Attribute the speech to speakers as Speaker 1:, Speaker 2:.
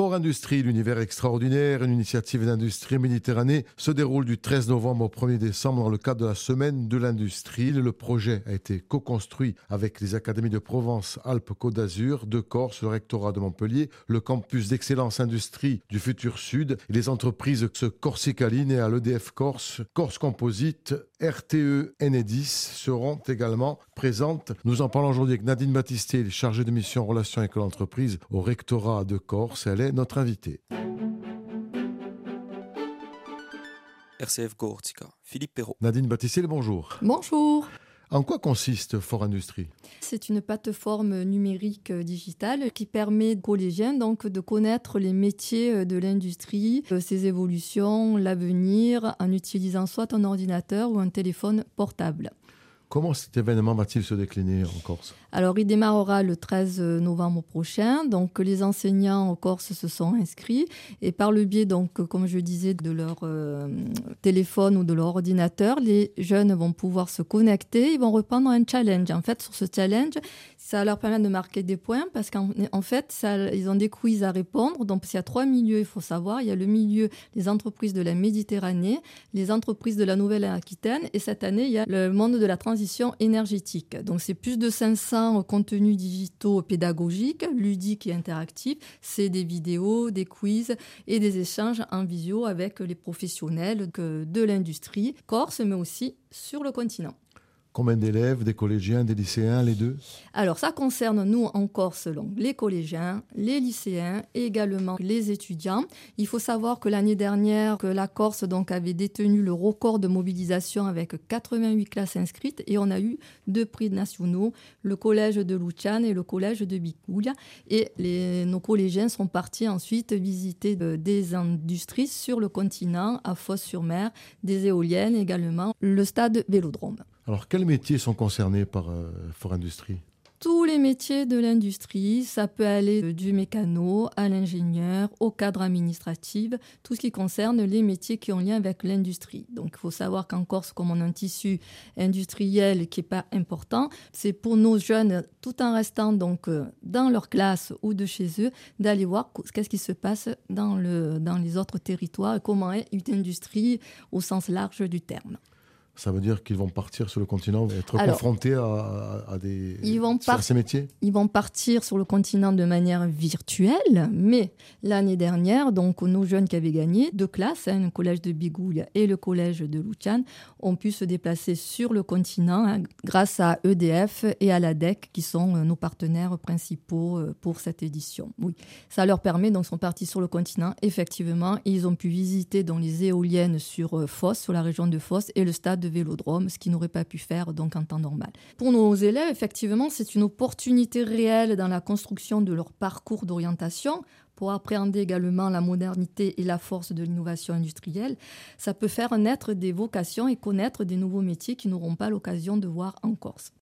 Speaker 1: Fort Industrie, l'univers extraordinaire, une initiative d'industrie Méditerranée, se déroule du 13 novembre au 1er décembre dans le cadre de la semaine de l'industrie. Le projet a été co-construit avec les académies de Provence, Alpes, Côte d'Azur, de Corse, le rectorat de Montpellier, le campus d'excellence industrie du futur Sud et les entreprises Corsicaline et à l'EDF Corse, Corse Composite, RTE, Enedis seront également présentes. Nous en parlons aujourd'hui avec Nadine Battisté, chargée de mission en relation avec l'entreprise au rectorat de Corse. Elle est notre invitée.
Speaker 2: RCF Corsica, Philippe Perrault.
Speaker 1: Nadine Battisté, bonjour.
Speaker 3: Bonjour.
Speaker 1: En quoi consiste Fort Industrie?
Speaker 3: C'est une plateforme numérique digitale qui permet aux collégiens donc, de connaître les métiers de l'industrie, euh, ses évolutions, l'avenir, en utilisant soit un ordinateur ou un téléphone portable.
Speaker 1: Comment cet événement va-t-il se décliner en Corse?
Speaker 3: Alors, il démarrera le 13 novembre prochain. Donc, les enseignants en Corse se sont inscrits et par le biais, donc, comme je disais, de leur euh, téléphone ou de leur ordinateur, les jeunes vont pouvoir se connecter. Ils vont reprendre un challenge. En fait, sur ce challenge, ça leur permet de marquer des points parce qu'en en fait, ils ont des quiz à répondre. Donc, il y a trois milieux, il faut savoir. Il y a le milieu des entreprises de la Méditerranée, les entreprises de la Nouvelle-Aquitaine et cette année, il y a le monde de la transition énergétique. Donc c'est plus de 500 contenus digitaux pédagogiques, ludiques et interactifs. C'est des vidéos, des quiz et des échanges en visio avec les professionnels de l'industrie corse, mais aussi sur le continent.
Speaker 1: Combien d'élèves, des collégiens, des lycéens, les deux?
Speaker 3: Alors ça concerne nous en Corse les collégiens, les lycéens et également les étudiants. Il faut savoir que l'année dernière, la Corse donc avait détenu le record de mobilisation avec 88 classes inscrites et on a eu deux prix nationaux, le collège de Luciane et le collège de Bicoulia. Et les, nos collégiens sont partis ensuite visiter des industries sur le continent, à Fosse-sur-Mer, des éoliennes également, le stade Vélodrome.
Speaker 1: Alors, quels métiers sont concernés par euh, Industrie
Speaker 3: tous les métiers de l'industrie, ça peut aller du mécano à l'ingénieur, au cadre administratif, tout ce qui concerne les métiers qui ont lien avec l'industrie. Donc il faut savoir qu'en Corse, comme on a un tissu industriel qui n'est pas important, c'est pour nos jeunes, tout en restant donc euh, dans leur classe ou de chez eux, d'aller voir qu'est-ce qui se passe dans, dans les autres territoires, comment est une industrie au sens large du terme
Speaker 1: ça veut dire qu'ils vont partir sur le continent, être confrontés à, des
Speaker 3: ils vont
Speaker 1: ces métiers
Speaker 3: Ils vont partir sur le continent de manière virtuelle, mais l'année dernière, donc nos jeunes qui avaient gagné deux classes, hein, le collège de Bigouille et le collège de Luciane, ont pu se déplacer sur le continent hein, grâce à EDF et à l'ADEC, qui sont euh, nos partenaires principaux euh, pour cette édition. Oui, ça leur permet, donc, ils sont partis sur le continent, effectivement, et ils ont pu visiter donc, les éoliennes sur euh, Fosse, sur la région de Fosse, et le stade de vélodrome, ce qu'ils n'auraient pas pu faire donc en temps normal. Pour nos élèves, effectivement, c'est une opportunité réelle dans la construction de leur parcours d'orientation pour appréhender également la modernité et la force de l'innovation industrielle. Ça peut faire naître des vocations et connaître des nouveaux métiers qu'ils n'auront pas l'occasion de voir en Corse.